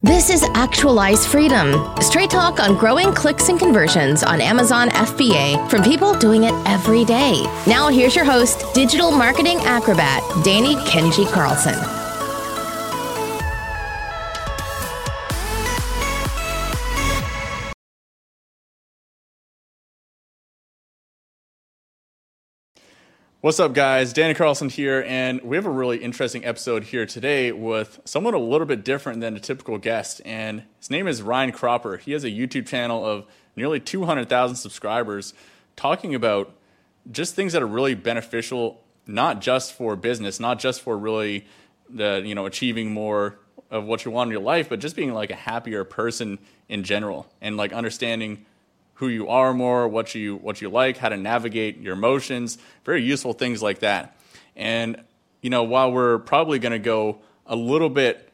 This is Actualize Freedom, straight talk on growing clicks and conversions on Amazon FBA from people doing it every day. Now, here's your host, digital marketing acrobat, Danny Kenji Carlson. What's up, guys? Danny Carlson here, and we have a really interesting episode here today with someone a little bit different than a typical guest. And his name is Ryan Cropper. He has a YouTube channel of nearly 200,000 subscribers talking about just things that are really beneficial, not just for business, not just for really the, you know, achieving more of what you want in your life, but just being like a happier person in general and like understanding who you are more, what you what you like, how to navigate your emotions, very useful things like that. And you know, while we're probably going to go a little bit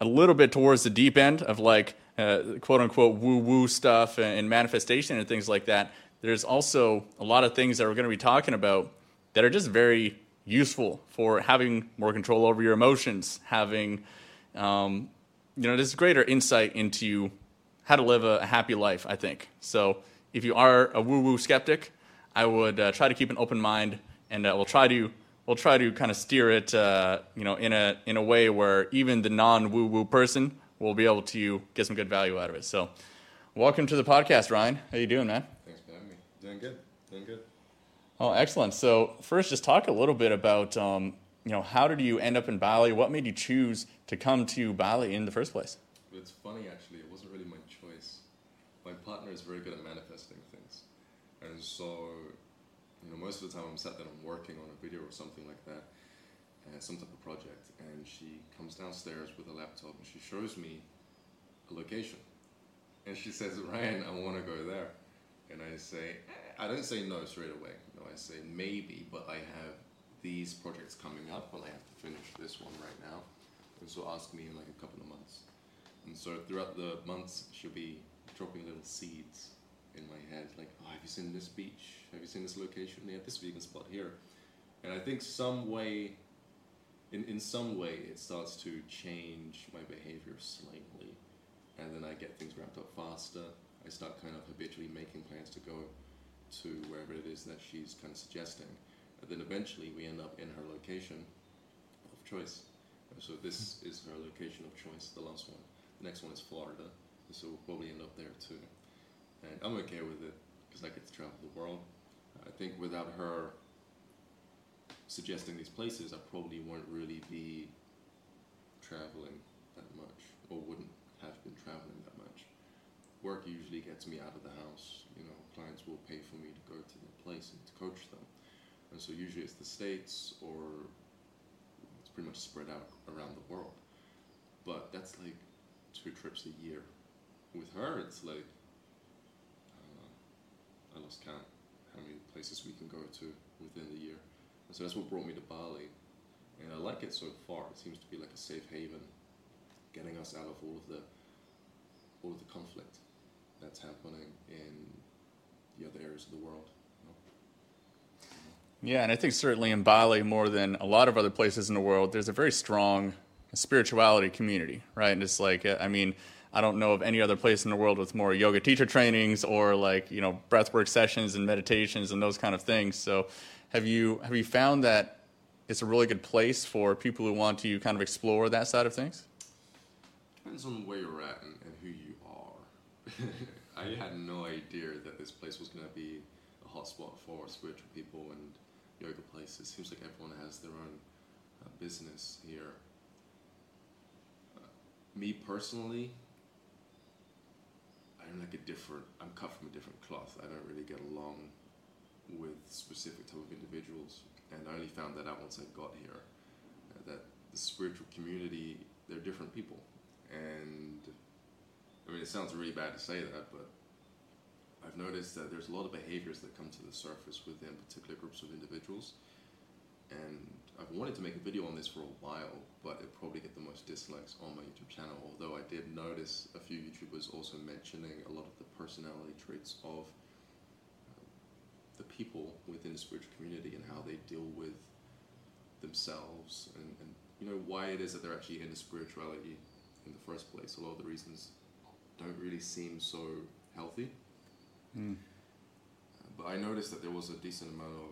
a little bit towards the deep end of like uh, quote unquote woo woo stuff and manifestation and things like that, there's also a lot of things that we're going to be talking about that are just very useful for having more control over your emotions, having um, you know, this greater insight into how to live a, happy life, I think. So if you are a woo-woo skeptic, I would uh, try to keep an open mind, and uh, we'll try to we'll try to kind of steer it, uh, you know, in a in a way where even the non-woo-woo person will be able to get some good value out of it. So, welcome to the podcast, Ryan. How you doing, man? Thanks for having me. Doing good. Doing good. Oh, excellent. So, first, just talk a little bit about, um, you know, how did you end up in Bali? What made you choose to come to Bali in the first place? It's funny, actually. It wasn't really my choice. My partner is very good at manifesting things, and so, you know, most of the time I'm sat there, I'm working on a video or something like that, and some type of project, and she comes downstairs with a laptop and she shows me a location, and she says, "Ryan, I want to go there," and I say, I don't say no straight away. No, I say maybe, but I have these projects coming up, and I have to finish this one right now, and so ask me in like a couple of months. And so throughout the months, she'll be dropping little seeds in my head, like, oh, have you seen this beach? Have you seen this location? Yeah, this vegan spot here. And I think some way, in, in some way, it starts to change my behavior slightly. And then I get things wrapped up faster. I start kind of habitually making plans to go to wherever it is that she's kind of suggesting. And then eventually we end up in her location of choice. So this is her location of choice, the last one. The next one is Florida, so we'll probably end up there too. And I'm okay with it because I get to travel the world. I think without her suggesting these places, I probably won't really be traveling that much, or wouldn't have been traveling that much. Work usually gets me out of the house. You know, clients will pay for me to go to the place and to coach them. And so usually it's the States or it's pretty much spread out around the world. But that's like two trips a year. With her, it's like I don't know. I lost count how many places we can go to within the year. And so that's what brought me to Bali, and I like it so far. It seems to be like a safe haven, getting us out of all of the all of the conflict that's happening in the other areas of the world. Yeah, and I think certainly in Bali, more than a lot of other places in the world, there's a very strong spirituality community, right? And it's like, I mean, I don't know of any other place in the world with more yoga teacher trainings or like you know breathwork sessions and meditations and those kind of things. So, have you have you found that it's a really good place for people who want to kind of explore that side of things? Depends on where you're at and, and who you are. I had no idea that this place was going to be a hotspot for spiritual people and yoga places. It seems like everyone has their own uh, business here me personally, I'm like a different. I'm cut from a different cloth. I don't really get along with specific type of individuals, and I only found that out once I got here. Uh, that the spiritual community, they're different people, and I mean, it sounds really bad to say that, but I've noticed that there's a lot of behaviors that come to the surface within particular groups of individuals, and I've wanted to make a video on this for a while, but it probably get the most dislikes on my YouTube channel. Although I did notice a few YouTubers also mentioning a lot of the personality traits of uh, the people within the spiritual community and how they deal with themselves and, and you know why it is that they're actually into spirituality in the first place. A lot of the reasons don't really seem so healthy. Mm. But I noticed that there was a decent amount of,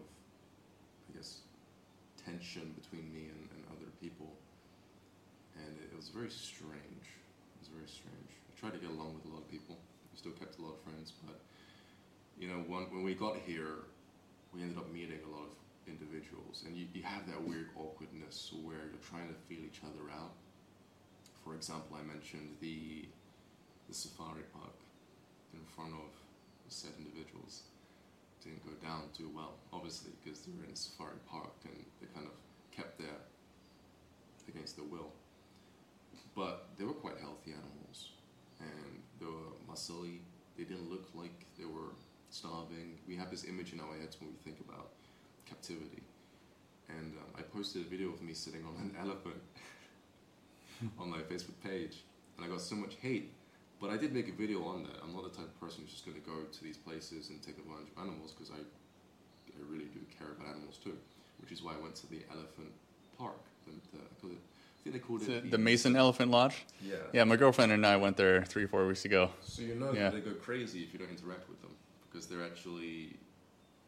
I guess, tension between me and, and other people. And it, it was very strange. It was very strange. I tried to get along with a lot of people. I still kept a lot of friends, but you know, when, when we got here, we ended up meeting a lot of individuals, and you, you have that weird awkwardness where you're trying to feel each other out. For example, I mentioned the the safari park in front of said individuals didn't go down too well, obviously, because they were in safari park and they kind of kept there against their will. But they were quite healthy animals, and they were muscly. They didn't look like they were starving. We have this image in our heads when we think about captivity. And um, I posted a video of me sitting on an elephant on my Facebook page, and I got so much hate. But I did make a video on that. I'm not the type of person who's just going to go to these places and take advantage of animals because I, I really do care about animals too. Which is why I went to the elephant park. The, the, I think they called it the Mason Elephant Lodge. Yeah. Yeah, my girlfriend and I went there three, four weeks ago. So you know Yeah. that they go crazy if you don't interact with them because they're actually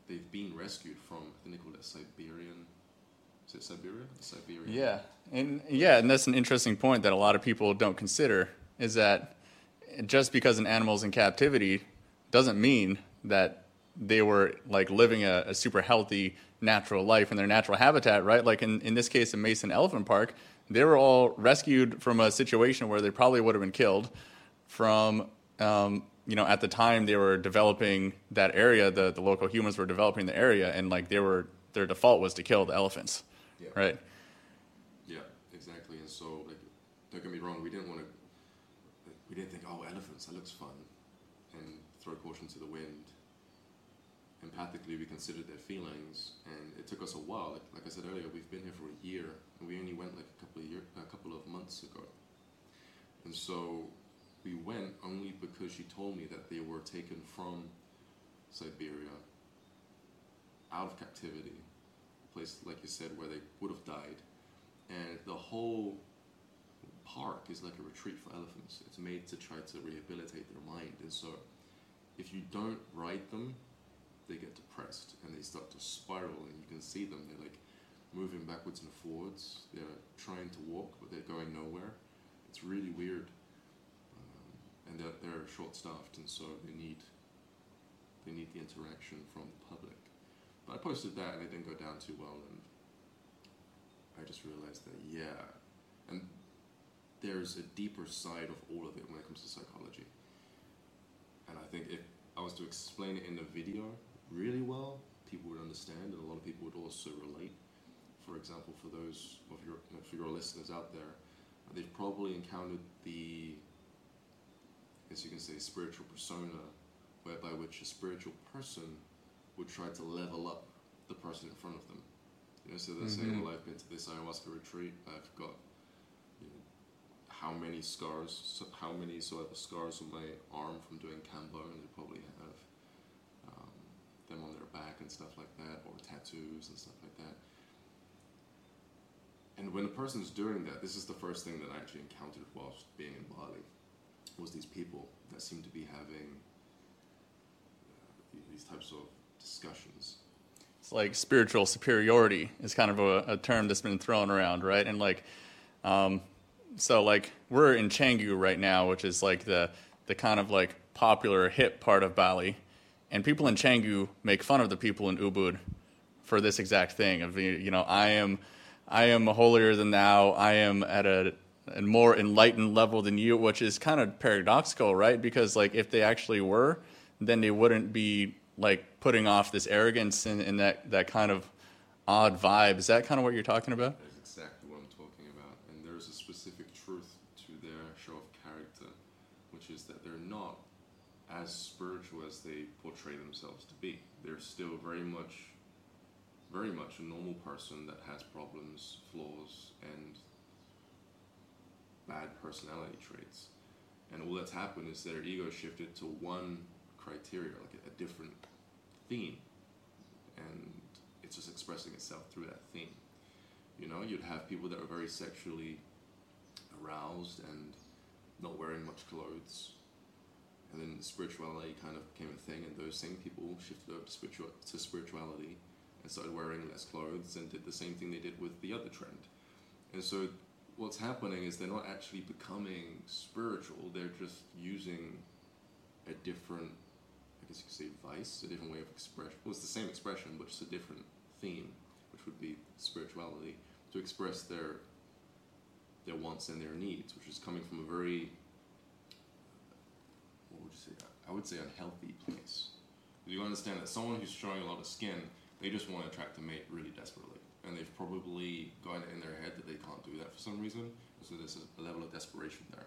they've been rescued from I think they call it Siberian. Is it Siberia? Siberian. Yeah, and yeah, and that's an interesting point that a lot of people don't consider is that just because an animal's in captivity doesn't mean that they were like living a, a super healthy natural life in their natural habitat, right? Like in, in this case, in Mason Elephant Park, they were all rescued from a situation where they probably would have been killed from, um, you know, at the time they were developing that area, the, the local humans were developing the area, and like they were, their default was to kill the elephants, Yeah. right? Yeah, exactly. And so, like, don't get me wrong, we didn't want to. We didn't think, oh, elephants, that looks fun, and throw caution to the wind. Empathically, we considered their feelings, and it took us a while. Like, like I said earlier, we've been here for a year, and we only went like a couple of year, a couple of months ago. And so, we went only because she told me that they were taken from Siberia, out of captivity, a place like you said where they would have died, and the whole park is like a retreat for elephants. It's made to try to rehabilitate their mind, and so if you don't ride them, they get depressed and they start to spiral, and you can see them. They're like moving backwards and forwards. They're trying to walk, but they're going nowhere. It's really weird, um, and they're, they're short-staffed, and so they need they need the interaction from the public. But I posted that, and it didn't go down too well, and I just realized that yeah, and there's a deeper side of all of it when it comes to psychology. And I think if I was to explain it in a video really well, people would understand, and a lot of people would also relate. For example, for those of your for your listeners out there, they've probably encountered the, as you can say, spiritual persona, whereby which a spiritual person would try to level up the person in front of them. You know, so they say, Mhm. "Well, I've been to this ayahuasca retreat. I've got how many scars, how many so I scars on my arm from doing kambo, and they probably have um, them on their back and stuff like that, or tattoos and stuff like that. And when a person's doing that, this is the first thing that I actually encountered whilst being in Bali, was these people that seem to be having uh, these types of discussions. It's like spiritual superiority is kind of a, a term that's been thrown around, right? And like, um, so like we're in Canggu right now, which is like the the kind of like popular hip part of Bali, and people in Canggu make fun of the people in Ubud for this exact thing of you know I am I am holier than thou. I am at a, a more enlightened level than you, which is kind of paradoxical, right? Because like if they actually were, then they wouldn't be like putting off this arrogance and, and that that kind of odd vibe. Is that kind of what you're talking about? That is exactly what I'm talking about. And there's a specific truth to their show of character, which is that they're not as spiritual as they portray themselves to be. They're still very much, very much a normal person that has problems, flaws, and bad personality traits. And all that's happened is their ego shifted to one criteria, like a, a different theme. And it's just expressing itself through that theme. You know, you'd have people that are very sexually aroused and not wearing much clothes. And then spirituality kind of became a thing, and those same people shifted over to, spiritual, to spirituality and started wearing less clothes and did the same thing they did with the other trend. And so what's happening is they're not actually becoming spiritual, they're just using a different, I guess you could say, vice, a different way of expression. Well, it's the same expression, but just a different theme, which would be spirituality, to express their their wants and their needs, which is coming from a very, would say, I would say unhealthy place. You understand that someone who's showing a lot of skin, they just want to attract a mate really desperately. And they've probably got it in their head that they can't do that for some reason. So there's a level of desperation there.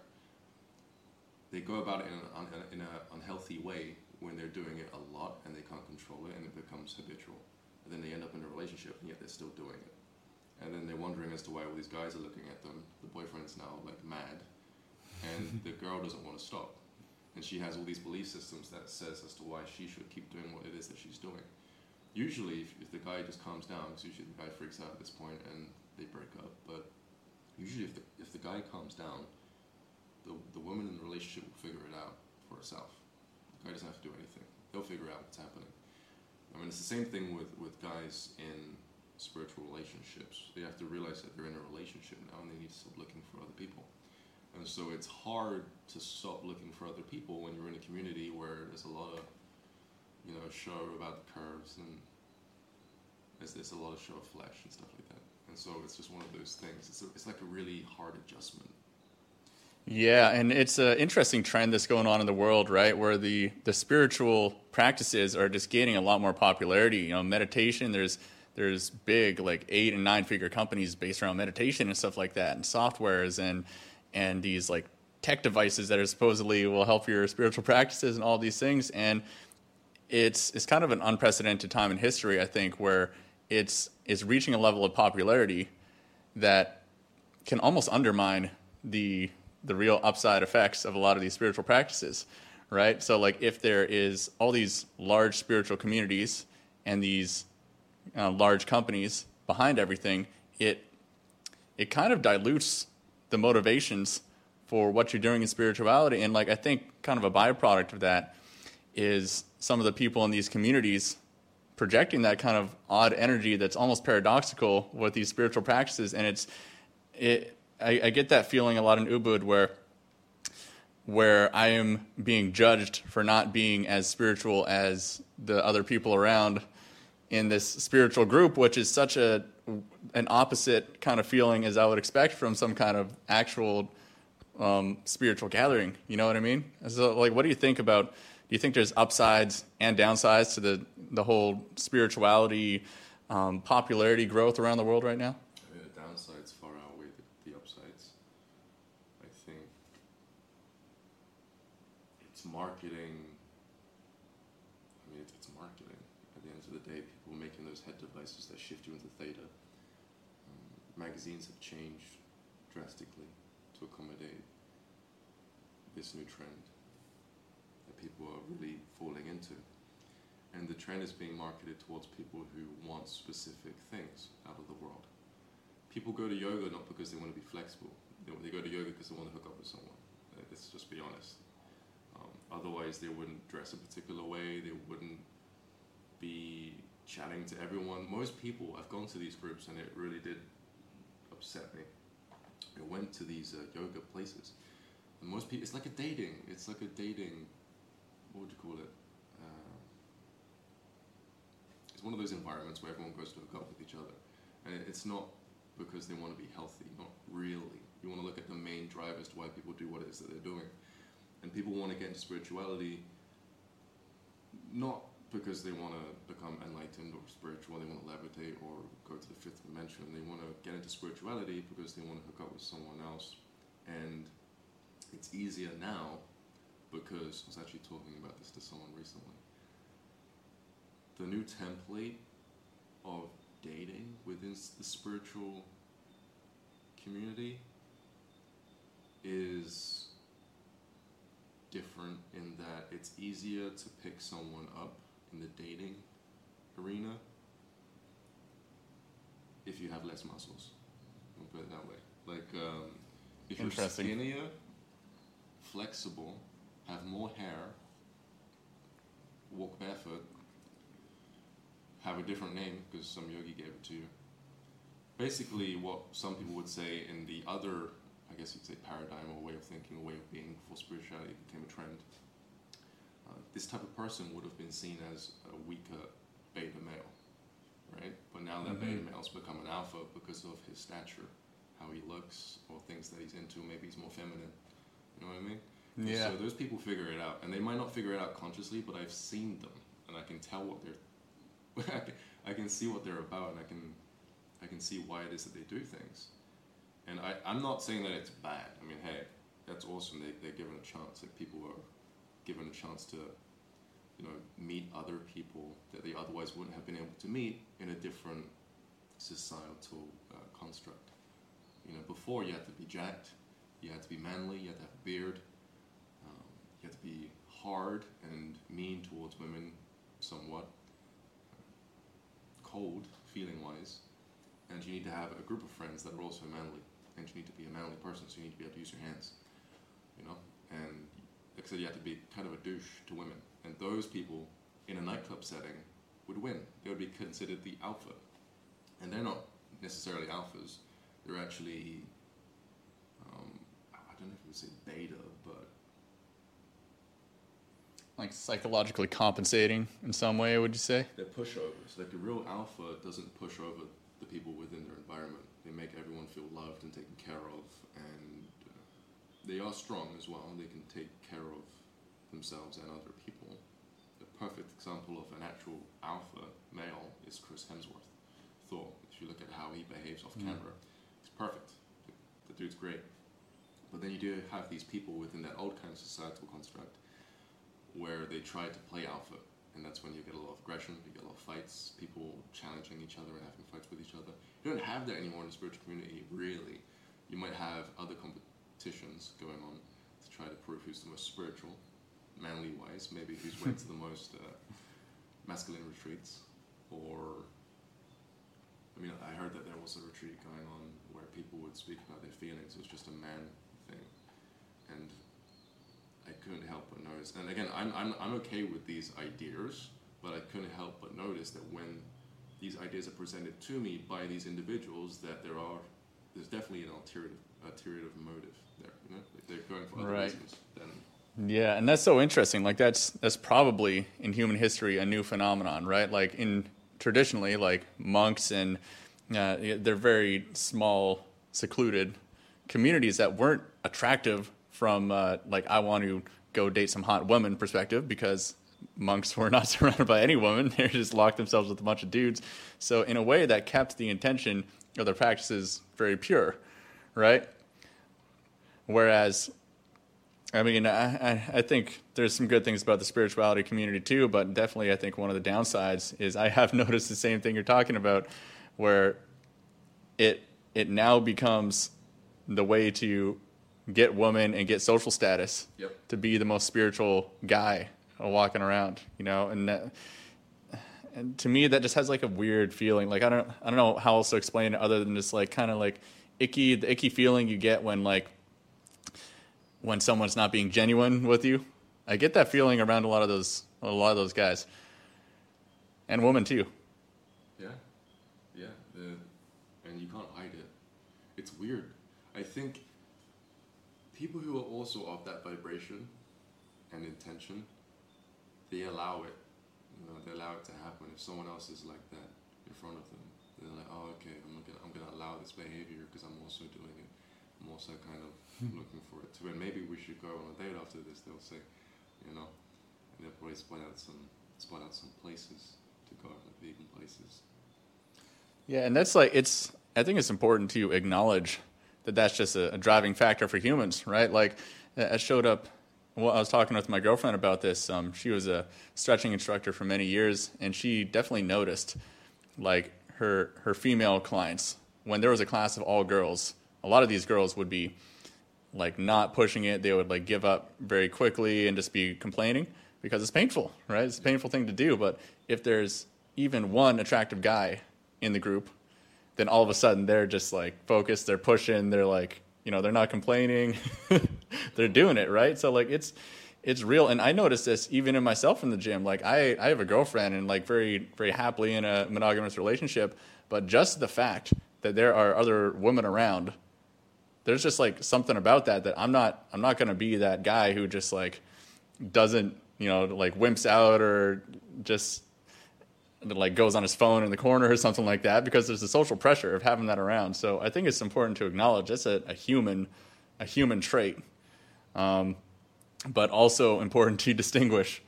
They go about it in an, in an unhealthy way when they're doing it a lot and they can't control it and it becomes habitual. And then they end up in a relationship and yet they're still doing it and then they're wondering as to why all these guys are looking at them. The boyfriend's now like mad, and the girl doesn't want to stop, and she has all these belief systems that says as to why she should keep doing what it is that she's doing. Usually, if, if the guy just calms down, because usually the guy freaks out at this point and they break up. But usually, if the if the guy calms down, the the woman in the relationship will figure it out for herself. The guy doesn't have to do anything; they'll figure out what's happening. I mean, it's the same thing with with guys in spiritual relationships. They have to realize that they're in a relationship now and they need to stop looking for other people. And so it's hard to stop looking for other people when you're in a community where there's a lot of, you know, show about the curves and there's, there's a lot of show of flesh and stuff like that. And so it's just one of those things. It's, a, it's like a really hard adjustment. Yeah, and it's an interesting trend that's going on in the world, right? Where the, the spiritual practices are just gaining a lot more popularity. You know, meditation, there's there's big like eight and nine figure companies based around meditation and stuff like that and softwares and and these like tech devices that are supposedly will help your spiritual practices and all these things. And it's it's kind of an unprecedented time in history i think where it's it's reaching a level of popularity that can almost undermine the the real upside effects of a lot of these spiritual practices right? So like if there is all these large spiritual communities and these uh, large companies behind everything, it it kind of dilutes the motivations for what you're doing in spirituality. And like I think kind of a byproduct of that is some of the people in these communities projecting that kind of odd energy that's almost paradoxical with these spiritual practices. And it's it I, I get that feeling a lot in Ubud where where I am being judged for not being as spiritual as the other people around in this spiritual group, which is such a an opposite kind of feeling as I would expect from some kind of actual um, spiritual gathering. You know what I mean? So, like, what do you think about? Do you think there's upsides and downsides to the the whole spirituality um, popularity growth around the world right now? I mean, the downsides far outweigh the, the upsides. I think it's marketing shift you into theta. Um, magazines have changed drastically to accommodate this new trend that people are really falling into. And the trend is being marketed towards people who want specific things out of the world. People go to yoga not because they want to be flexible. They, go to yoga because they want to hook up with someone. Let's just be honest. Um, otherwise, they wouldn't dress a particular way. They wouldn't be chatting to everyone. Most people, I've gone to these groups and it really did upset me. I went to these uh, yoga places, and most people, it's like a dating. It's like a dating. What would you call it? Uh, it's one of those environments where everyone goes to hook up with each other, and it's not because they want to be healthy. Not really. You want to look at the main drivers to why people do what it is that they're doing, and people want to get into spirituality. Not because they want to become enlightened or spiritual, they want to levitate or go to the fifth dimension. They want to get into spirituality because they want to hook up with someone else. And it's easier now because I was actually talking about this to someone recently. The new template of dating within the spiritual community is different in that it's easier to pick someone up in the dating arena if you have less muscles. I'll put it that way. Like, um, if you're skinnier, flexible, have more hair, walk barefoot, have a different name because some yogi gave it to you. Basically, what some people would say in the other, I guess you'd say, paradigm or way of thinking or way of being for spirituality became a trend. Uh, this type of person would have been seen as a weaker beta male, right? But now that Mhm. beta male's become an alpha because of his stature, how he looks, or things that he's into. Maybe he's more feminine. You know what I mean? Yeah. So those people figure it out, and they might not figure it out consciously, but I've seen them, and I can tell what they're. I can, I can see what they're about, and I can, I can see why it is that they do things. And I, I'm not saying that it's bad. I mean, hey, that's awesome. They they're given a chance. Like people are given a chance to, you know, meet other people that they otherwise wouldn't have been able to meet in a different societal uh, construct. You know, before you had to be jacked, you had to be manly, you had to have a beard, um, you had to be hard and mean towards women, somewhat cold, feeling wise, and you need to have a group of friends that are also manly, and you need to be a manly person, so you need to be able to use your hands, you know, and like I said, you have to be kind of a douche to women, and those people in a nightclub setting would win. They would be considered the alpha, and they're not necessarily alphas. They're actually, um, I don't know if you would say beta, but Like psychologically compensating in some way, would you say? they're pushovers. Like a real alpha doesn't push over the people within their environment. They make everyone feel loved and taken care of, they are strong as well. They can take care of themselves and other people. The perfect example of an actual alpha male is Chris Hemsworth, Thor. If you look at how he behaves off Mm. camera, he's perfect. The, the dude's great. But then you do have these people within that old kind of societal construct where they try to play alpha, and that's when you get a lot of aggression, you get a lot of fights, people challenging each other and having fights with each other. You don't have that anymore in the spiritual community, really. You might have other competitions going on to try to prove who's the most spiritual, manly wise, maybe who's went to the most uh, masculine retreats, or I mean, I heard that there was a retreat going on where people would speak about their feelings. It was just a man thing, and I couldn't help but notice. And again, I'm, I'm, I'm okay with these ideas, but I couldn't help but notice that when these ideas are presented to me by these individuals, that there are there's definitely an ulterior ulterior motive there. You know, like they're going for other Right. reasons than Yeah, and that's so interesting. Like that's that's probably in human history a new phenomenon, right? Like in traditionally, like monks and uh, they're very small, secluded communities that weren't attractive from uh, like I want to go date some hot woman perspective because monks were not surrounded by any women; they just locked themselves with a bunch of dudes. So in a way, that kept the intention of their practices very pure, right? Whereas I mean, I, I- think there's some good things about the spirituality community too, but definitely I think one of the downsides is I have noticed the same thing you're talking about, where it it now becomes the way to get women and get social status Yep. to be the most spiritual guy walking around, you know, and that, and to me that just has like a weird feeling. Like I don't I don't know how else to explain it other than just like kind of like icky the icky feeling you get when like when someone's not being genuine with you. I get that feeling around a lot of those a lot of those guys. And women too. Yeah, yeah, the, and you can't hide it. It's weird. I think people who are also of that vibration and intention, they allow it. You know, they allow it to happen. If someone else is like that in front of them, they're like, "Oh, okay, I'm allow this behavior because I'm also doing it. I'm also kind of looking for it too. And maybe we should go on a date after this." They'll say, you know, and they'll probably spot out some spot out some places to go, like vegan places. Yeah, and that's like it's. I think it's important to acknowledge that that's just a, a driving factor for humans, right? Like, I showed up. Well, I was talking with my girlfriend about this. Um, she was a stretching instructor for many years, and she definitely noticed, like her her female clients, when there was a class of all girls, a lot of these girls would be like not pushing it. They would like give up very quickly and just be complaining because it's painful, right? It's a painful thing to do. But if there's even one attractive guy in the group, then all of a sudden they're just like focused, they're pushing, they're like, you know, they're not complaining. they're doing it right. So like it's it's real, and I noticed this even in myself in the gym. Like I I have a girlfriend and like very very happily in a monogamous relationship, but just the fact that there are other women around, there's just like something about that that I'm not I'm not gonna be that guy who just like doesn't you know like wimps out or just like goes on his phone in the corner or something like that because there's the social pressure of having that around. So I think it's important to acknowledge that's a, a human a human trait, um, but also important to distinguish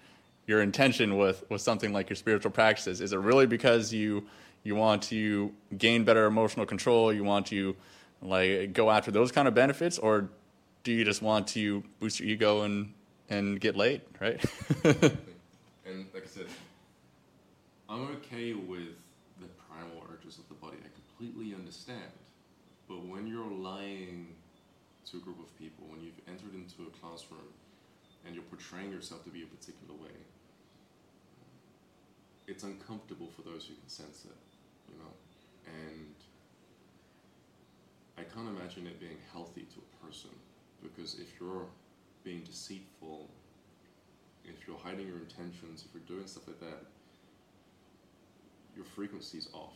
your intention with with something like your spiritual practices. Is it really because you you want to gain better emotional control? You want to like go after those kind of benefits, or do you just want to boost your ego and and get laid, right? and like I said, I'm okay with the primal urges of the body. I completely understand. But when you're lying to a group of people, when you've entered into a classroom and you're portraying yourself to be a particular way, it's uncomfortable for those who can sense it, you know? And I can't imagine it being healthy to a person because if you're being deceitful, if you're hiding your intentions, if you're doing stuff like that, your frequency is off.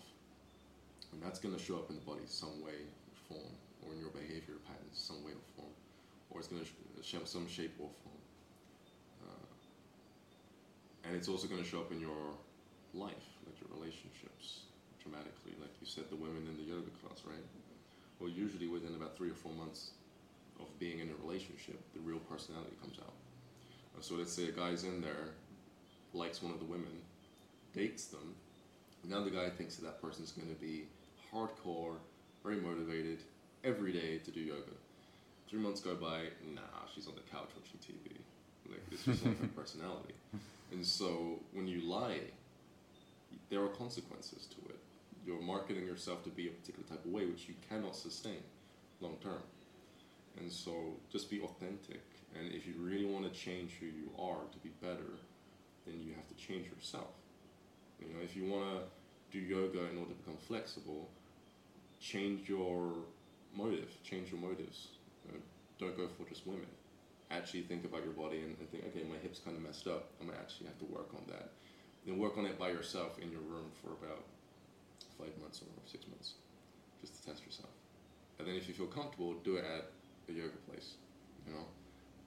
And that's going to show up in the body some way or form, or in your behavior patterns some way or form, or it's going to show some shape or form. Uh, and it's also going to show up in your life, like your relationships, dramatically. Like you said, the women in the yoga class, right? Well, usually within about three or four months of being in a relationship, the real personality comes out. Uh, so let's say a guy's in there, likes one of the women, dates them, now the guy thinks that that person's going to be hardcore, very motivated, every day to do yoga. Three months go by, nah, she's on the couch watching TV. Like, it's just not her personality. And so when you lie, there are consequences to it. You're marketing yourself to be a particular type of way, which you cannot sustain long term. And so just be authentic. And if you really want to change who you are to be better, then you have to change yourself. You know, if you want to do yoga in order to become flexible, change your motive, change your motives. You know, don't go for just women. Actually think about your body and, and think, okay, my hip's kind of messed up. I might actually have to work on that. Then work on it by yourself in your room for about five months or six months, just to test yourself. And then if you feel comfortable, do it at a yoga place, you know.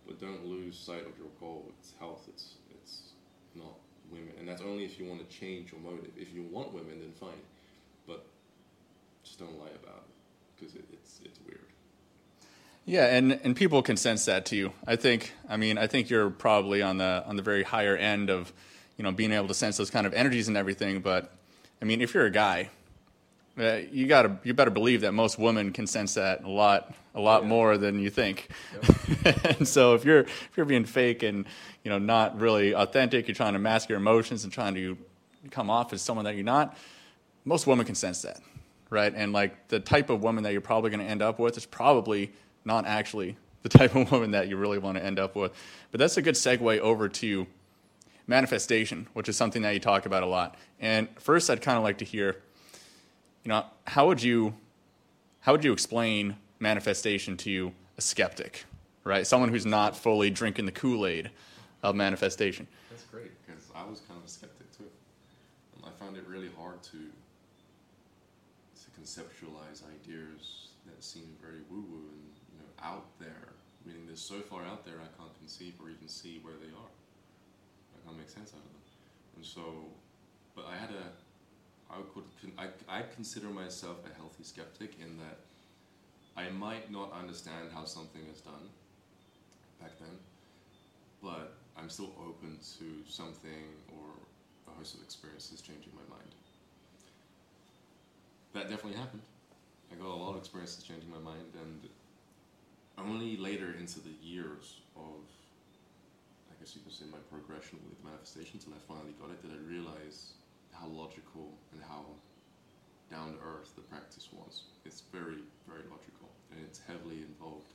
But don't lose sight of your goal. It's health. It's it's not women, and that's only if you want to change your motive. If you want women, then fine, but just don't lie about it because it, it's it's weird. Yeah, and, and people can sense that too. I think. I mean, I think you're probably on the on the very higher end of, you know, being able to sense those kind of energies and everything. But I mean, if you're a guy, uh, you gotta you better believe that most women can sense that a lot a lot yeah. more than you think. Yep. and so if you're if you're being fake and you know not really authentic, you're trying to mask your emotions and trying to come off as someone that you're not. Most women can sense that, right? And like the type of woman that you're probably going to end up with is probably not actually the type of woman that you really want to end up with. But that's a good segue over to manifestation, which is something that you talk about a lot. And first, I'd kind of like to hear, you know, how would you how would you explain manifestation to a skeptic, right? Someone who's not fully drinking the Kool Aid of manifestation. That's great because I was kind of a skeptic too. I found it really hard to to conceptualize ideas that seem very woo woo and you know out there. Meaning they're so far out there I can't conceive or even see where they are. I can't make sense out of them. And so, but I had a I could I I consider myself a healthy skeptic in that I might not understand how something is done back then, but I'm still open to something or a host of experiences changing my mind. That definitely happened. I got a lot of experiences changing my mind, and only later into the years of, I guess you can say, my progression with manifestation, till I finally got it, did I realize how logical and how down to earth the practice was. It's very, very logical and it's heavily involved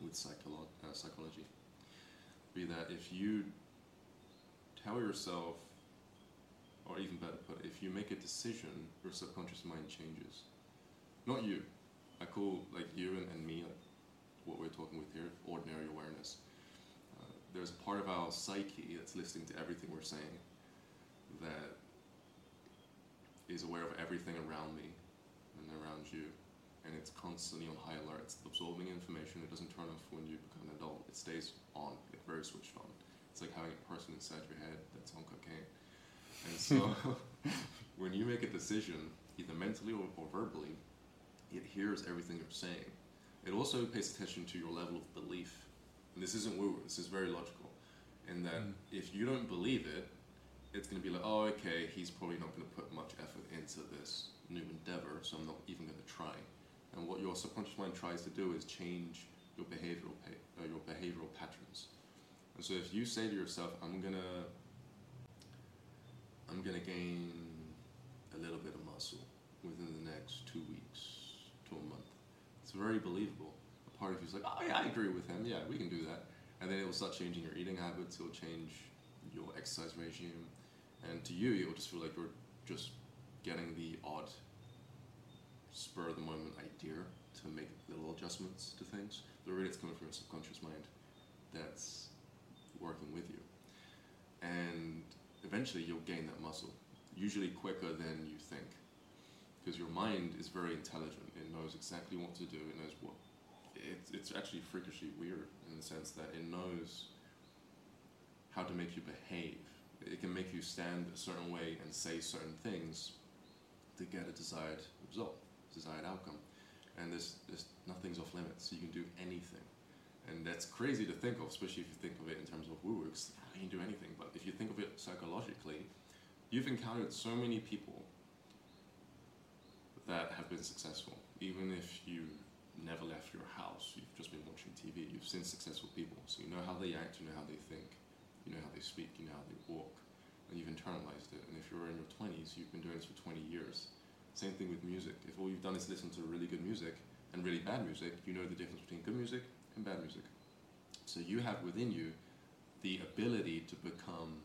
with psycholo- uh, psychology. Be that if you tell yourself, or even better put, if you make a decision, your subconscious mind changes. Not you. I call like you and, and me like what we're talking with here, ordinary awareness. Uh, there's a part of our psyche that's listening to everything we're saying that is aware of everything around me and around you. And it's constantly on high alert. It's absorbing information. It doesn't turn off when you become an adult. It stays on, like very switched on. It's like having a person inside your head that's on cocaine. And so when you make a decision, either mentally or, or verbally, it hears everything you're saying. It also pays attention to your level of belief. And this isn't woo, this is very logical. In that Mm. if you don't believe it, it's going to be like, oh, okay, he's probably not going to put much effort into this new endeavor, so I'm not even going to try. And what your subconscious mind tries to do is change your behavioral pa- uh, your behavioral patterns. And so if you say to yourself, I'm gonna I'm gonna gain a little bit of muscle within the next two weeks to a month, it's very believable. A part of you's like, oh yeah, I agree with him. Yeah, we can do that. And then it will start changing your eating habits. It will change your exercise regime, and to you, you'll just feel like you're just getting the odd spur of the moment idea to make little adjustments to things. But really, it's coming from your subconscious mind that's working with you. And eventually, you'll gain that muscle, usually quicker than you think. Because your mind is very intelligent, it knows exactly what to do, it knows what. It's, it's actually freakishly weird in the sense that it knows how to make you behave. It can make you stand a certain way and say certain things to get a desired result, desired outcome. And there's, there's nothing's off limits. You can do anything. And that's crazy to think of, especially if you think of it in terms of woo because you can do anything. But if you think of it psychologically, you've encountered so many people that have been successful. Even if you never left your house, you've just been watching TV, you've seen successful people. So you know how they act, you know how they think, you know how they speak, you know how they walk, and you've internalized it. And if you're in your 20s, you've been doing this for 20 years. Same thing with music. If all you've done is listen to really good music and really bad music, you know the difference between good music and bad music. So you have within you the ability to become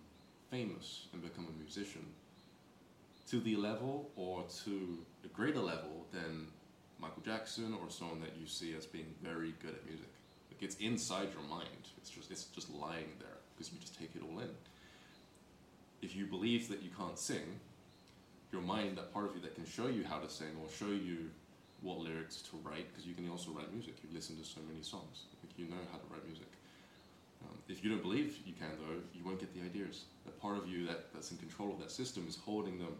famous and become a musician to the level or to a greater level than Michael Jackson or someone that you see as being very good at music. Like it's inside your mind. It's just it's just lying there because you just take it all in. If you believe that you can't sing, your mind, that part of you that can show you how to sing or show you what lyrics to write, because you can also write music. You listen to so many songs. Like you know how to write music. Um, if you don't believe you can, though, you won't get the ideas. That part of you that, that's in control of that system is holding them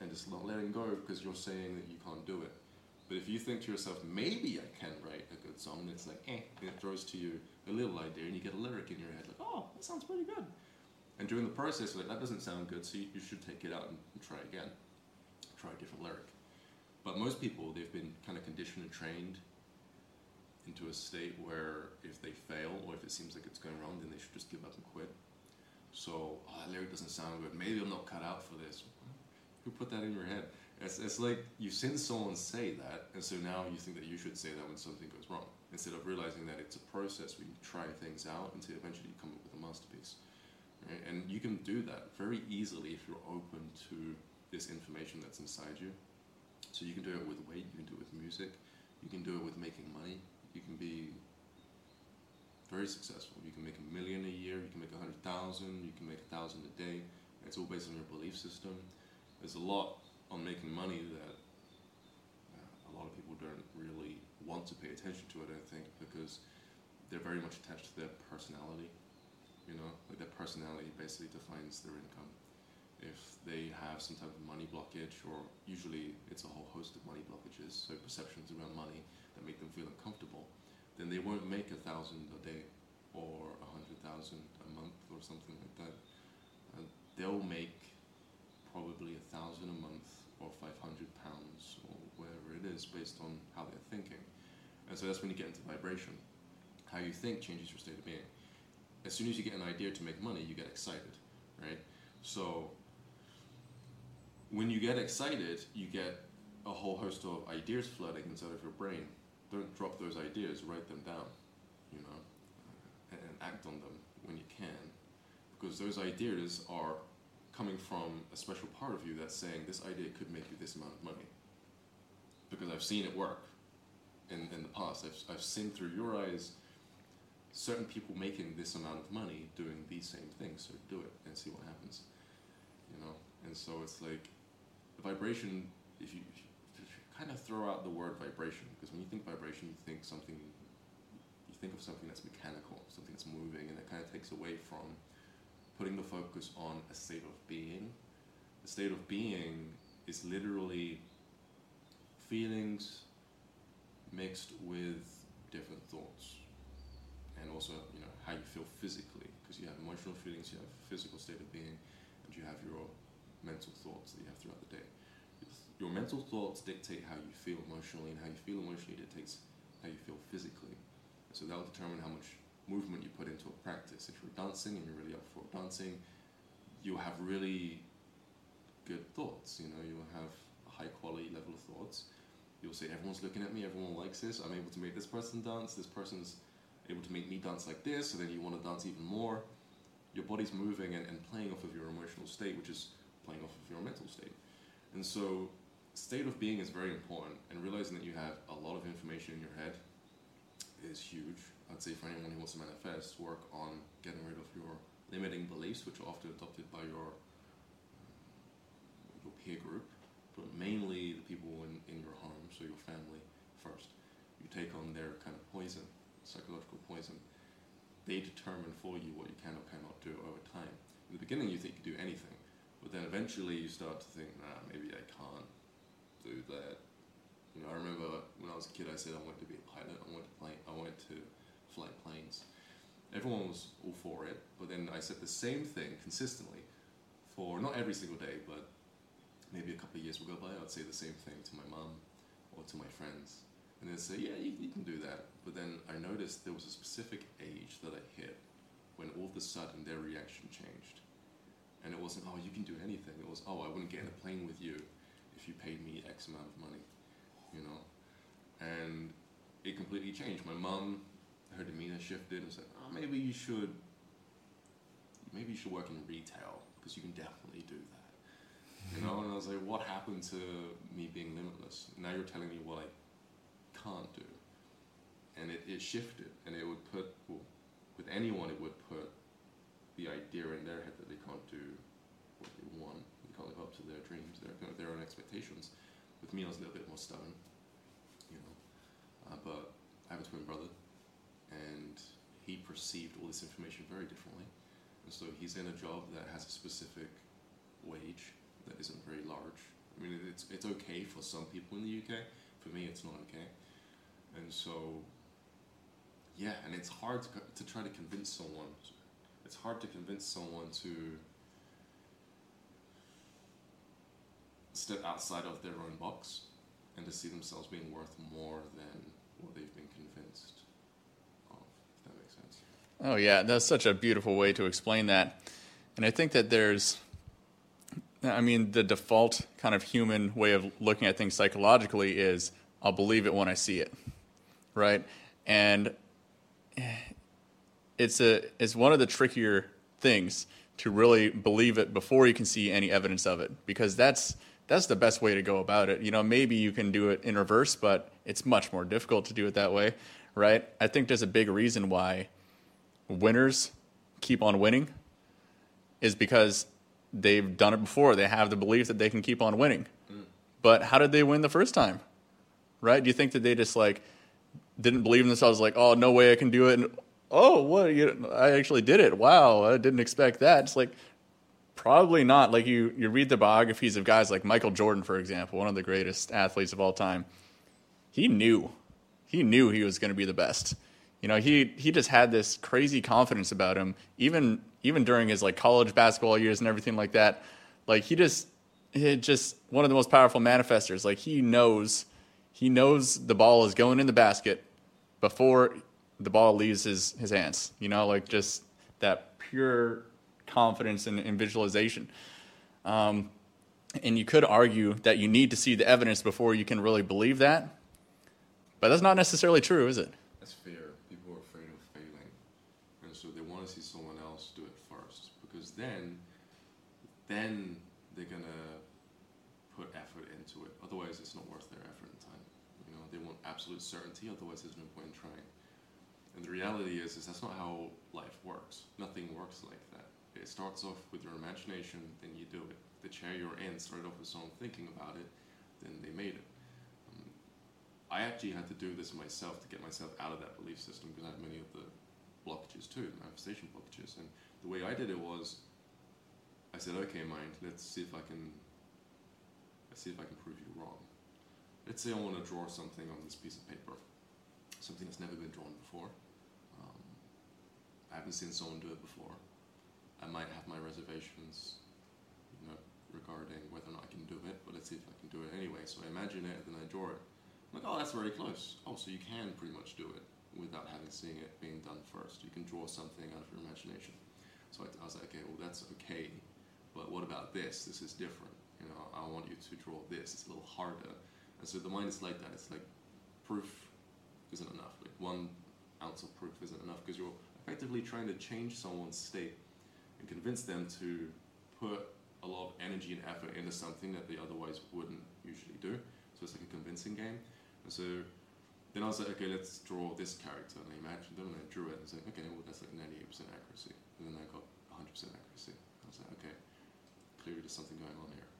and just not letting go because you're saying that you can't do it. But if you think to yourself, maybe I can write a good song, it's like, eh, and it throws to you a little idea, and you get a lyric in your head, like, oh, sounds pretty good. And during the process, like, that doesn't sound good, so you, you should take it out and, and try again. Try a different lyric. But most people, they've been kind of conditioned and trained into a state where if they fail or if it seems like it's going wrong, then they should just give up and quit. So, oh, that lyric doesn't sound good. Maybe I'm not cut out for this. Who put that in your head? It's, it's like you've seen someone say that, and so now you think that you should say that when something goes wrong, instead of realizing that it's a process where you try things out until eventually you come up with a masterpiece. Right? And you can do that very easily if you're open to this information that's inside you. So you can do it with weight, you can do it with music, you can do it with making money, you can be very successful. You can make a million a year, you can make a hundred thousand, you can make a thousand a day. It's all based on your belief system. There's a lot on making money that uh, a lot of people don't want to pay attention to, it, I think, because they're very much attached to their personality. You know, like their personality basically defines their income. If they have some type of money blockage, or usually it's a whole host of money blockages, so perceptions around money that make them feel uncomfortable, then they won't make a thousand a day or a hundred thousand a month or something like that. Uh, they'll make probably a thousand a month or 500 pounds is based on how they're thinking. And so that's when you get into vibration. How you think changes your state of being. As soon as you get an idea to make money, you get excited, right? So when you get excited, you get a whole host of ideas flooding inside of your brain. Don't drop those ideas, write them down, you know, and, and act on them when you can. Because those ideas are coming from a special part of you that's saying this idea could make you this amount of money. Because I've seen it work. in, in the past. I've, I've seen through your eyes certain people making this amount of money doing these same things. So do it and see what happens. You know, and so it's like the vibration. If you, if you, if you kind of throw out the word vibration, because when you think vibration, you think something. You think of something that's mechanical, something that's moving, and it kind of takes away from putting the focus on a state of being. The state of being is literally feelings mixed with different thoughts. And also you know how you feel physically because you have emotional feelings you have physical state of being and you have your mental thoughts that you have throughout the day. Your mental thoughts dictate how you feel emotionally and how you feel emotionally dictates how you feel physically. So that will determine how much movement you put into a practice. If you're dancing and you're really up for dancing you'll have really good thoughts you know you'll have high quality level of thoughts you'll say everyone's looking at me, everyone likes this. I'm able to make this person dance. This person's able to make me dance like this. So then you want to dance even more. Your body's moving and, and playing off of your emotional state, which is playing off of your mental state. And so, state of being is very important. And realizing that you have a lot of information in your head is huge. I'd say for anyone who wants to manifest, work on getting rid of your limiting beliefs, which are often adopted by your your peer group, but mainly the people in, in your home, so your family first. You take on their kind of poison, psychological poison. They determine for you what you can or cannot do over time. In the beginning, you think you can do anything, but then eventually you start to think, nah, maybe I can't do that. You know, I remember when I was a kid, I said I wanted to be a pilot. I wanted to play. I wanted to fly planes. Everyone was all for it, but then I said the same thing consistently for not every single day, but maybe a couple of years will go by. I'd say the same thing to my mom or to my friends, and they'd say, "Yeah, you, you can do that." But then I noticed there was a specific age that I hit when all of a sudden their reaction changed, and it wasn't, "Oh, you can do anything." It was, "Oh, I wouldn't get in a plane with you if you paid me X amount of money," you know, and it completely changed. My mom, her demeanor shifted and said, "Oh, maybe you should." Maybe you should work in retail because you can definitely do that you know? And i was like what happened to me being limitless? Now you're telling me what i can't do. And it, it shifted and it would put well, with anyone it would put the idea in their head that they can't do what they want. They can't live up to their dreams their, their own expectations. With me i was a little bit more stubborn you know? Uh, but i have a twin brother and he perceived all this information very differently. And so he's in a job that has a specific wage that isn't very large. I mean, it's it's okay for some people in the UK. For me, it's not okay. And so, yeah, and it's hard to, to try to convince someone. It's hard to convince someone to step outside of their own box and to see themselves being worth more than what they've been convinced of. If that makes sense. Oh, yeah, that's such a beautiful way to explain that. And I think that there's, I mean, the default kind of human way of looking at things psychologically is I'll believe it when I see it, right? And it's a it's one of the trickier things to really believe it before you can see any evidence of it because that's that's the best way to go about it. You know, maybe you can do it in reverse, but it's much more difficult to do it that way, right? I think there's a big reason why winners keep on winning is because they've done it before. They have the belief that they can keep on winning. But how did they win the first time? Right? Do you think that they just like didn't believe in themselves like, "Oh, no way I can do it." And oh, what? You, I actually did it. Wow, I didn't expect that. It's like probably not. Like you you read the biographies of guys like Michael Jordan for example, one of the greatest athletes of all time. He knew. He knew he was going to be the best. You know, he he just had this crazy confidence about him even even during his like college basketball years and everything like that. Like he just he just one of the most powerful manifestors. Like he knows he knows the ball is going in the basket before the ball leaves his his hands. You know, like just that pure confidence and, and visualization. Um, and you could argue that you need to see the evidence before you can really believe that, but that's not necessarily true, is it? That's fear. People are afraid of failing, and so they want to see someone else do it first because then, then they're gonna put effort into it. Otherwise, it's not worth their effort and time. You know, they want absolute certainty, otherwise there's no point in trying. And the reality is, is that's not how life works. Nothing works like that. It starts off with your imagination, then you do it. The chair you're in started off with someone thinking about it, then they made it. Um, I actually had to do this myself to get myself out of that belief system because I had many of the blockages too, the manifestation blockages. And the way I did it was, I said, okay, mind, let's see if I can, let's see if I can prove you wrong. Let's say I want to draw something on this piece of paper, something that's never been drawn before. Um, I haven't seen someone do it before. I might have my reservations, you know, regarding whether or not I can do it, but let's see if I can do it anyway. So I imagine it and then I draw it. I'm like, oh, that's very close. Oh, so you can pretty much do it without having seen it being done first. You can draw something out of your imagination. So I, I was like, okay, well, that's okay, but what about this? This is different. You know, I want you to draw this. It's a little harder. And so the mind is like that. It's like proof isn't enough. Like one ounce of proof isn't enough because you're effectively trying to change someone's state and convince them to put a lot of energy and effort into something that they otherwise wouldn't usually do. So it's like a convincing game. And so then I was like, okay, let's draw this character. And I imagined them and I drew it. And I was like, okay, well, that's like 98% accuracy. And then I got 100% accuracy. I was like, okay, clearly there's something going on here.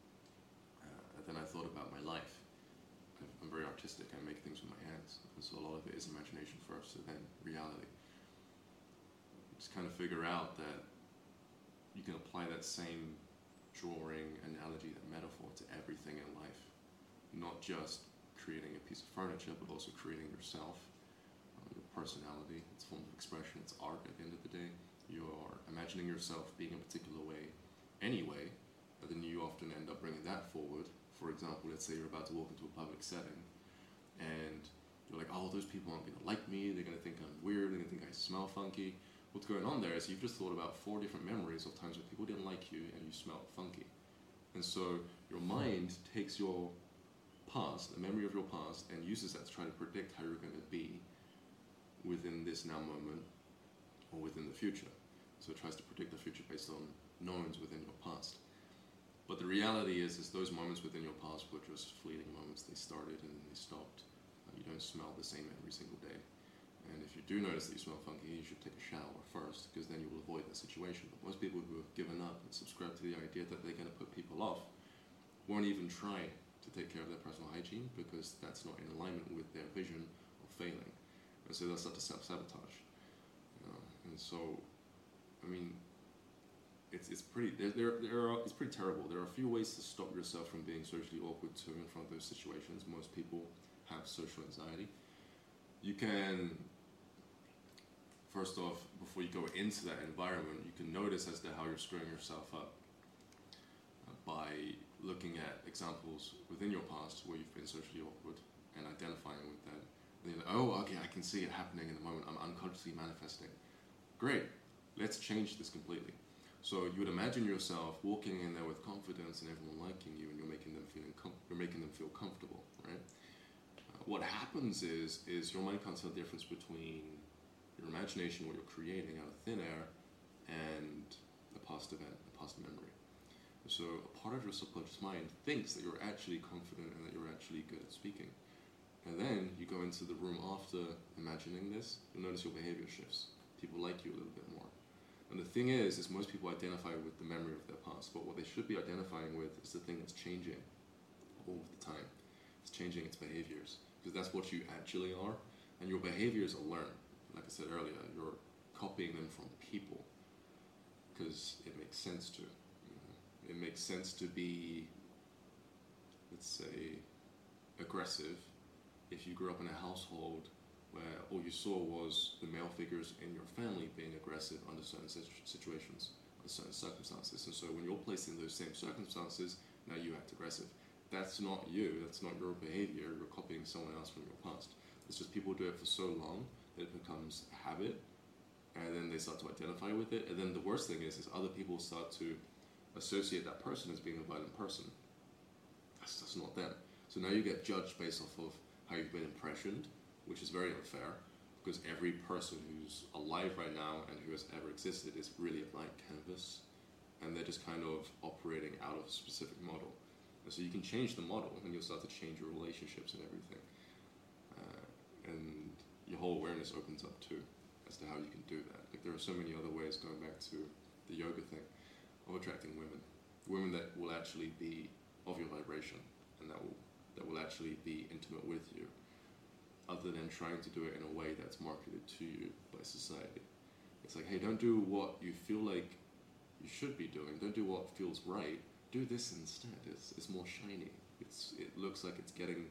Uh, then I thought about my life. I'm very artistic. I make things with my hands. And so a lot of it is imagination first, and then reality. Just kind of figure out that you can apply that same drawing, analogy, that metaphor to everything in life. Not just creating a piece of furniture, but also creating yourself, uh, your personality, its form of expression, its art at the end of the day. You are imagining yourself being a particular way anyway, and then you often end up bringing that forward. For example, let's say you're about to walk into a public setting, and you're like, oh, those people aren't going to like me, they're going to think I'm weird, they're going to think I smell funky what's going on there is you've just thought about four different memories of times when people didn't like you and you smelled funky. And so your mind takes your past, a memory of your past, and uses that to try to predict how you're going to be within this now moment or within the future. So it tries to predict the future based on knowns within your past. But the reality is, is those moments within your past were just fleeting moments. They started and they stopped. Uh, you don't smell the same every single day. And if you do notice that you smell funky, you should take a shower first, because then you will avoid that situation. But most people who have given up and subscribe to the idea that they're going to put people off won't even try to take care of their personal hygiene because that's not in alignment with their vision of failing. And so they'll start to self sabotage. You know? And so, I mean, it's, it's pretty there, there, there are, it's pretty terrible. There are a few ways to stop yourself from being socially awkward too in front of those situations. Most people have social anxiety. You can first off, before you go into that environment, you can notice as to how you're screwing yourself up uh, by looking at examples within your past where you've been socially awkward and identifying with that. And oh, okay, I can see it happening in the moment. I'm unconsciously manifesting. Great, let's change this completely. So you would imagine yourself walking in there with confidence and everyone liking you, and you're making them feeling com- you're making them feel comfortable, right? Uh, what happens is is your mind can't tell the difference between your imagination, what you're creating out of thin air, and a past event, a past memory. So a part of your subconscious mind thinks that you're actually confident and that you're actually good at speaking. And then you go into the room after imagining this, you'll notice your behavior shifts. People like you a little bit more. And the thing is, is most people identify with the memory of their past, but what they should be identifying with is the thing that's changing all of the time. It's changing its behaviors, because that's what you actually are, and your behaviors are learned like I said earlier, you're copying them from people because it makes sense to. You know? It makes sense to be, let's say, aggressive if you grew up in a household where all you saw was the male figures in your family being aggressive under certain situations, under certain circumstances. And so when you're placed in those same circumstances, now you act aggressive. That's not you, that's not your behavior, you're copying someone else from your past. It's just people do it for so long that it becomes a habit and then they start to identify with it and then the worst thing is is other people start to associate that person as being a violent person that's just not them so now you get judged based off of how you've been impressioned which is very unfair because every person who's alive right now and who has ever existed is really a blank canvas and they're just kind of operating out of a specific model. And so you can change the model and you'll start to change your relationships and everything. Uh, and your whole awareness opens up too as to how you can do that. Like there are so many other ways going back to the yoga thing of attracting women, women that will actually be of your vibration and that will that will actually be intimate with you, other than trying to do it in a way that's marketed to you by society. It's like, hey, don't do what you feel like you should be doing. Don't do what feels right. Do this instead. It's, it's more shiny. It's it looks like it's getting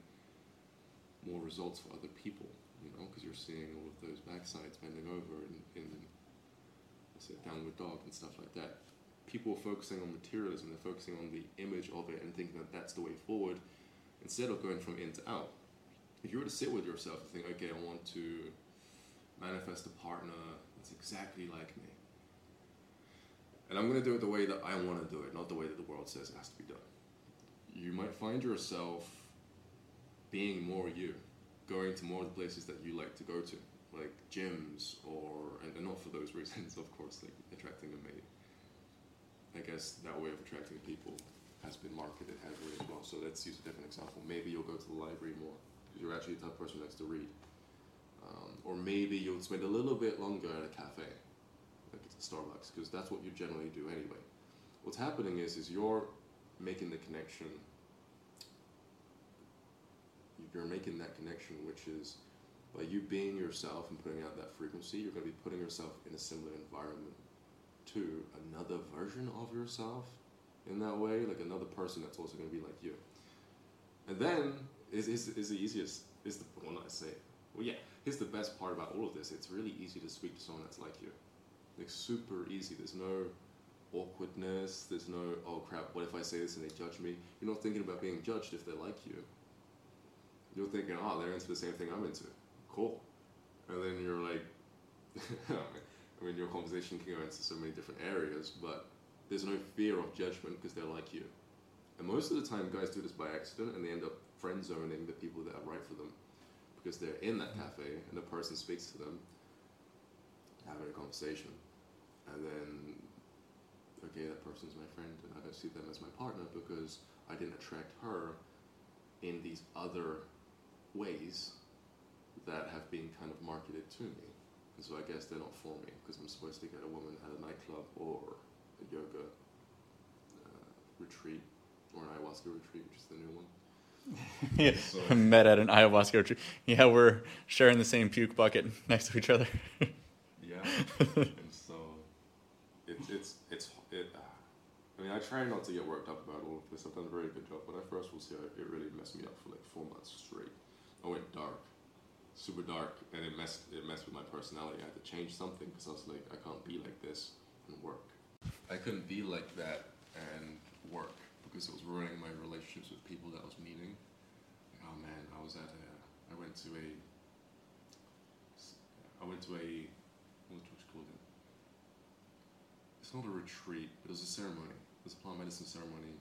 more results for other people, you know, because you're seeing all of those backsides bending over in, in say downward dog and stuff like that. People are focusing on materialism. They're focusing on the image of it and thinking that that's the way forward instead of going from in to out. If you were to sit with yourself and think, okay, I want to manifest a partner that's exactly like me. And I'm going to do it the way that I want to do it, not the way that the world says it has to be done. You might find yourself being more you, going to more of the places that you like to go to, like gyms or, and, not for those reasons, of course, like attracting a mate. I guess that way of attracting people has been marketed heavily as well. So let's use a different example. Maybe you'll go to the library more you're actually the type of person who likes to read. Um, or maybe you'll spend a little bit longer at a cafe, like at Starbucks, because that's what you generally do anyway. What's happening is, is you're making the connection. You're making that connection, which is by you being yourself and putting out that frequency, you're going to be putting yourself in a similar environment to another version of yourself in that way, like another person that's also going to be like you. And then is is is the easiest is the one I say. Well, yeah. Here's the best part about all of this. It's really easy to speak to someone that's like you. Like super easy. There's no awkwardness. There's no oh crap. What if I say this and they judge me? You're not thinking about being judged if they like you. You're thinking, oh, they're into the same thing I'm into. Cool. And then you're like, I mean, your conversation can go into so many different areas, but there's no fear of judgment because they're like you. And most of the time, guys do this by accident and they end up friend zoning the people that are right for them because they're in that cafe and the person speaks to them, having a conversation. And then, okay, that person's my friend and I don't see them as my partner because I didn't attract her in these other ways that have been kind of marketed to me. And so I guess they're not for me because I'm supposed to get a woman at a nightclub or a yoga uh, retreat or an ayahuasca retreat, which is the new one. Yeah, so. met at an ayahuasca retreat. Yeah, we're sharing the same puke bucket next to each other. yeah, and so it's it's it's it. Uh, I mean, I try not to get worked up about all of this. I've done a very good job, but I first will say it really messed me up for like four months straight. I went dark, super dark, and it messed it messed with my personality. I had to change something because I was like, I can't be like this and work. I couldn't be like that and work because it was ruining my relationships with people that I was meeting. Oh man, I was at a, I went to a, I went to a, what you call it? It's not a retreat, but it was a ceremony. It was a plant medicine ceremony.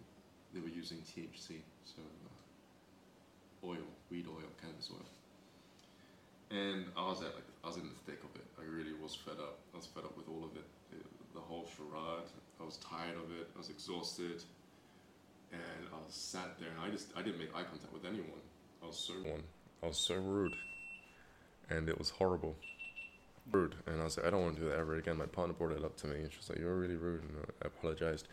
They were using THC, so uh, oil, weed oil, cannabis oil. And I was at like, I was in the thick of it. I really was fed up. I was fed up with all of it. it the whole charade. I was tired of it. I was exhausted and I was sat there and I just I didn't make eye contact with anyone. I was so one. I was so rude, and it was horrible. Rude, and I was like, I don't want to do that ever again. My partner brought it up to me, and she was like, "You're really rude," and I apologized.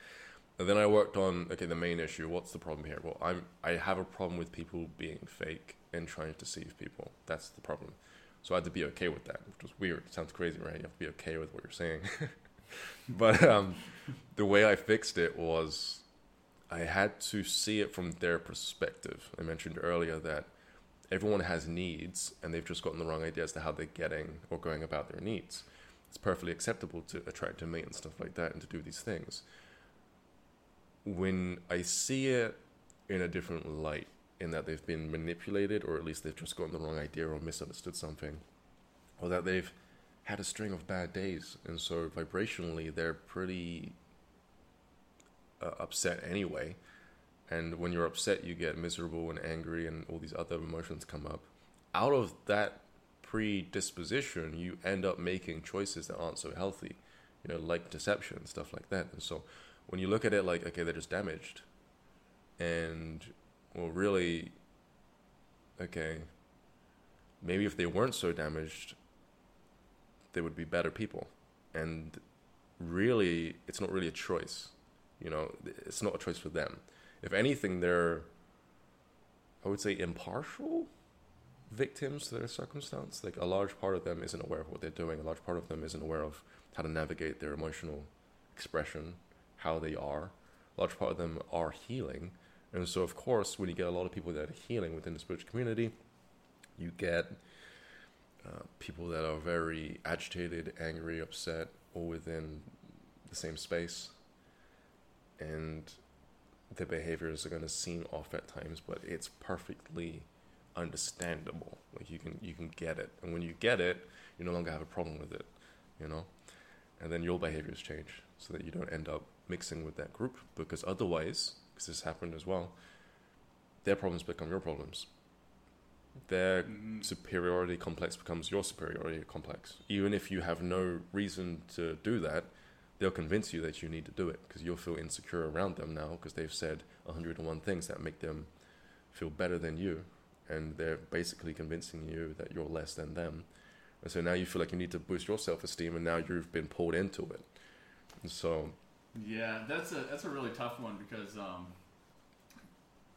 And then I worked on okay, the main issue. What's the problem here? Well, I'm I have a problem with people being fake and trying to deceive people. That's the problem. So I had to be okay with that, which was weird. It sounds crazy, right? You have to be okay with what you're saying. but um, the way I fixed it was I had to see it from their perspective. I mentioned earlier that everyone has needs and they've just gotten the wrong idea as to how they're getting or going about their needs. It's perfectly acceptable to attract a mate and stuff like that and to do these things. When I see it in a different light, in that they've been manipulated or at least they've just gotten the wrong idea or misunderstood something, or that they've had a string of bad days and so vibrationally they're pretty uh, upset anyway. And when you're upset, you get miserable and angry, and all these other emotions come up. Out of that predisposition, you end up making choices that aren't so healthy, you know, like deception, stuff like that. And so when you look at it like, okay, they're just damaged, and well, really, okay, maybe if they weren't so damaged, they would be better people. And really, it's not really a choice. You know, it's not a choice for them. If anything, they're, I would say, impartial victims to their circumstance. Like a large part of them isn't aware of what they're doing. A large part of them isn't aware of how to navigate their emotional expression, how they are. A large part of them are healing. And so, of course, when you get a lot of people that are healing within the spiritual community, you get uh, people that are very agitated, angry, upset, all within the same space. And the behaviors are going to seem off at times, but it's perfectly understandable. Like you can you can get it, and when you get it, you no longer have a problem with it, you know. And then your behaviors change so that you don't end up mixing with that group because otherwise, because this happened as well, their problems become your problems. Their mm-hmm. superiority complex becomes your superiority complex. Even if you have no reason to do that, they'll convince you that you need to do it because you'll feel insecure around them now because they've said 101 things that make them feel better than you and they're basically convincing you that you're less than them and so now you feel like you need to boost your self-esteem and now you've been pulled into it and so yeah that's a that's a really tough one because um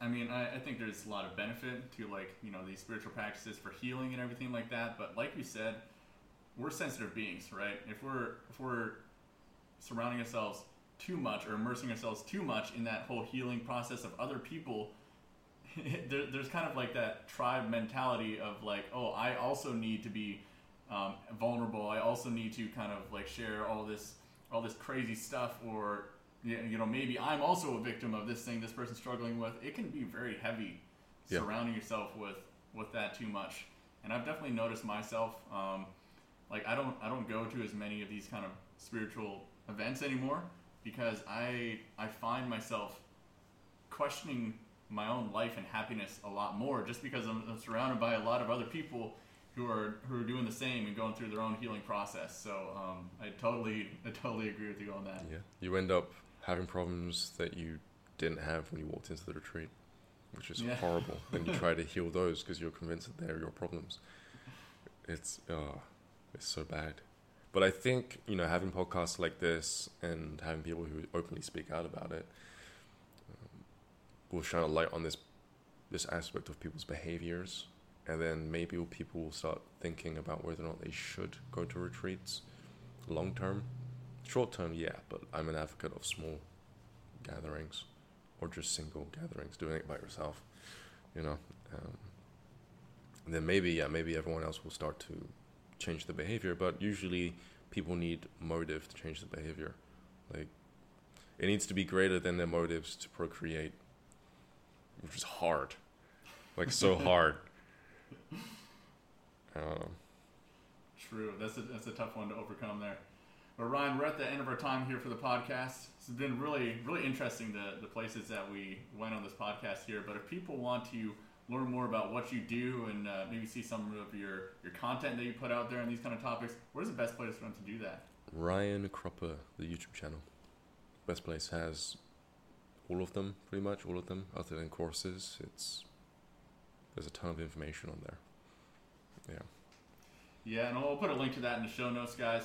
I mean, I, I think there's a lot of benefit to like you know these spiritual practices for healing and everything like that. But like you said, we're sensitive beings, right? If we're if we're surrounding ourselves too much or immersing ourselves too much in that whole healing process of other people, there, there's kind of like that tribe mentality of like, oh, I also need to be um, vulnerable. I also need to kind of like share all this all this crazy stuff, or you know, maybe I'm also a victim of this thing this person's struggling with. It can be very heavy yeah. surrounding yourself with with that too much. And I've definitely noticed myself. Um, like I don't I don't go to as many of these kind of spiritual events anymore because I I find myself questioning my own life and happiness a lot more just because I'm, I'm, surrounded by a lot of other people who are who are doing the same and going through their own healing process. So um, I totally I totally agree with you on that. Yeah, you end up having problems that you didn't have when you walked into the retreat, which is yeah. horrible. then you try to heal those because you're convinced that they're your problems. It's uh, it's so bad. But I think you know having podcasts like this and having people who openly speak out about it um, will shine a light on this this aspect of people's behaviors, and then maybe people will start thinking about whether or not they should go to retreats long term. Short term, yeah, but I'm an advocate of small gatherings or just single gatherings, doing it by yourself, you know. Um, then maybe yeah, maybe everyone else will start to change the behavior, but usually people need motive to change the behavior. Like it needs to be greater than their motives to procreate, which is hard, like so hard. Um, True, that's a that's a tough one to overcome there. But Ryan, we're at the end of our time here for the podcast. It's been really really interesting the the places that we went on this podcast here. But if people want to learn more about what you do and uh, maybe see some of your, your content that you put out there on these kind of topics, where's the best place for them to do that? Ryan Cropper, the YouTube channel. Best place has all of them, pretty much all of them, other than courses. It's there's a ton of information on there. Yeah. Yeah, and I'll put a link to that in the show notes, guys.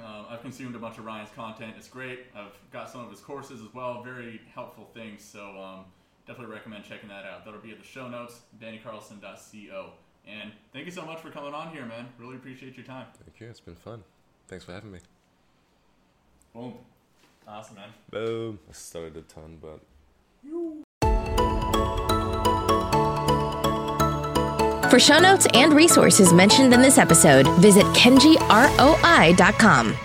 Uh, I've consumed a bunch of Ryan's content. It's great. I've got some of his courses as well. Very helpful things. So um, definitely recommend checking that out. That'll be at the show notes, dannycarlson.co. And thank you so much for coming on here, man. Really appreciate your time. Thank you. It's been fun. Thanks for having me. Boom. Awesome, man. Boom. I started a ton, but. For show notes and resources mentioned in this episode, visit kenjiroi.com.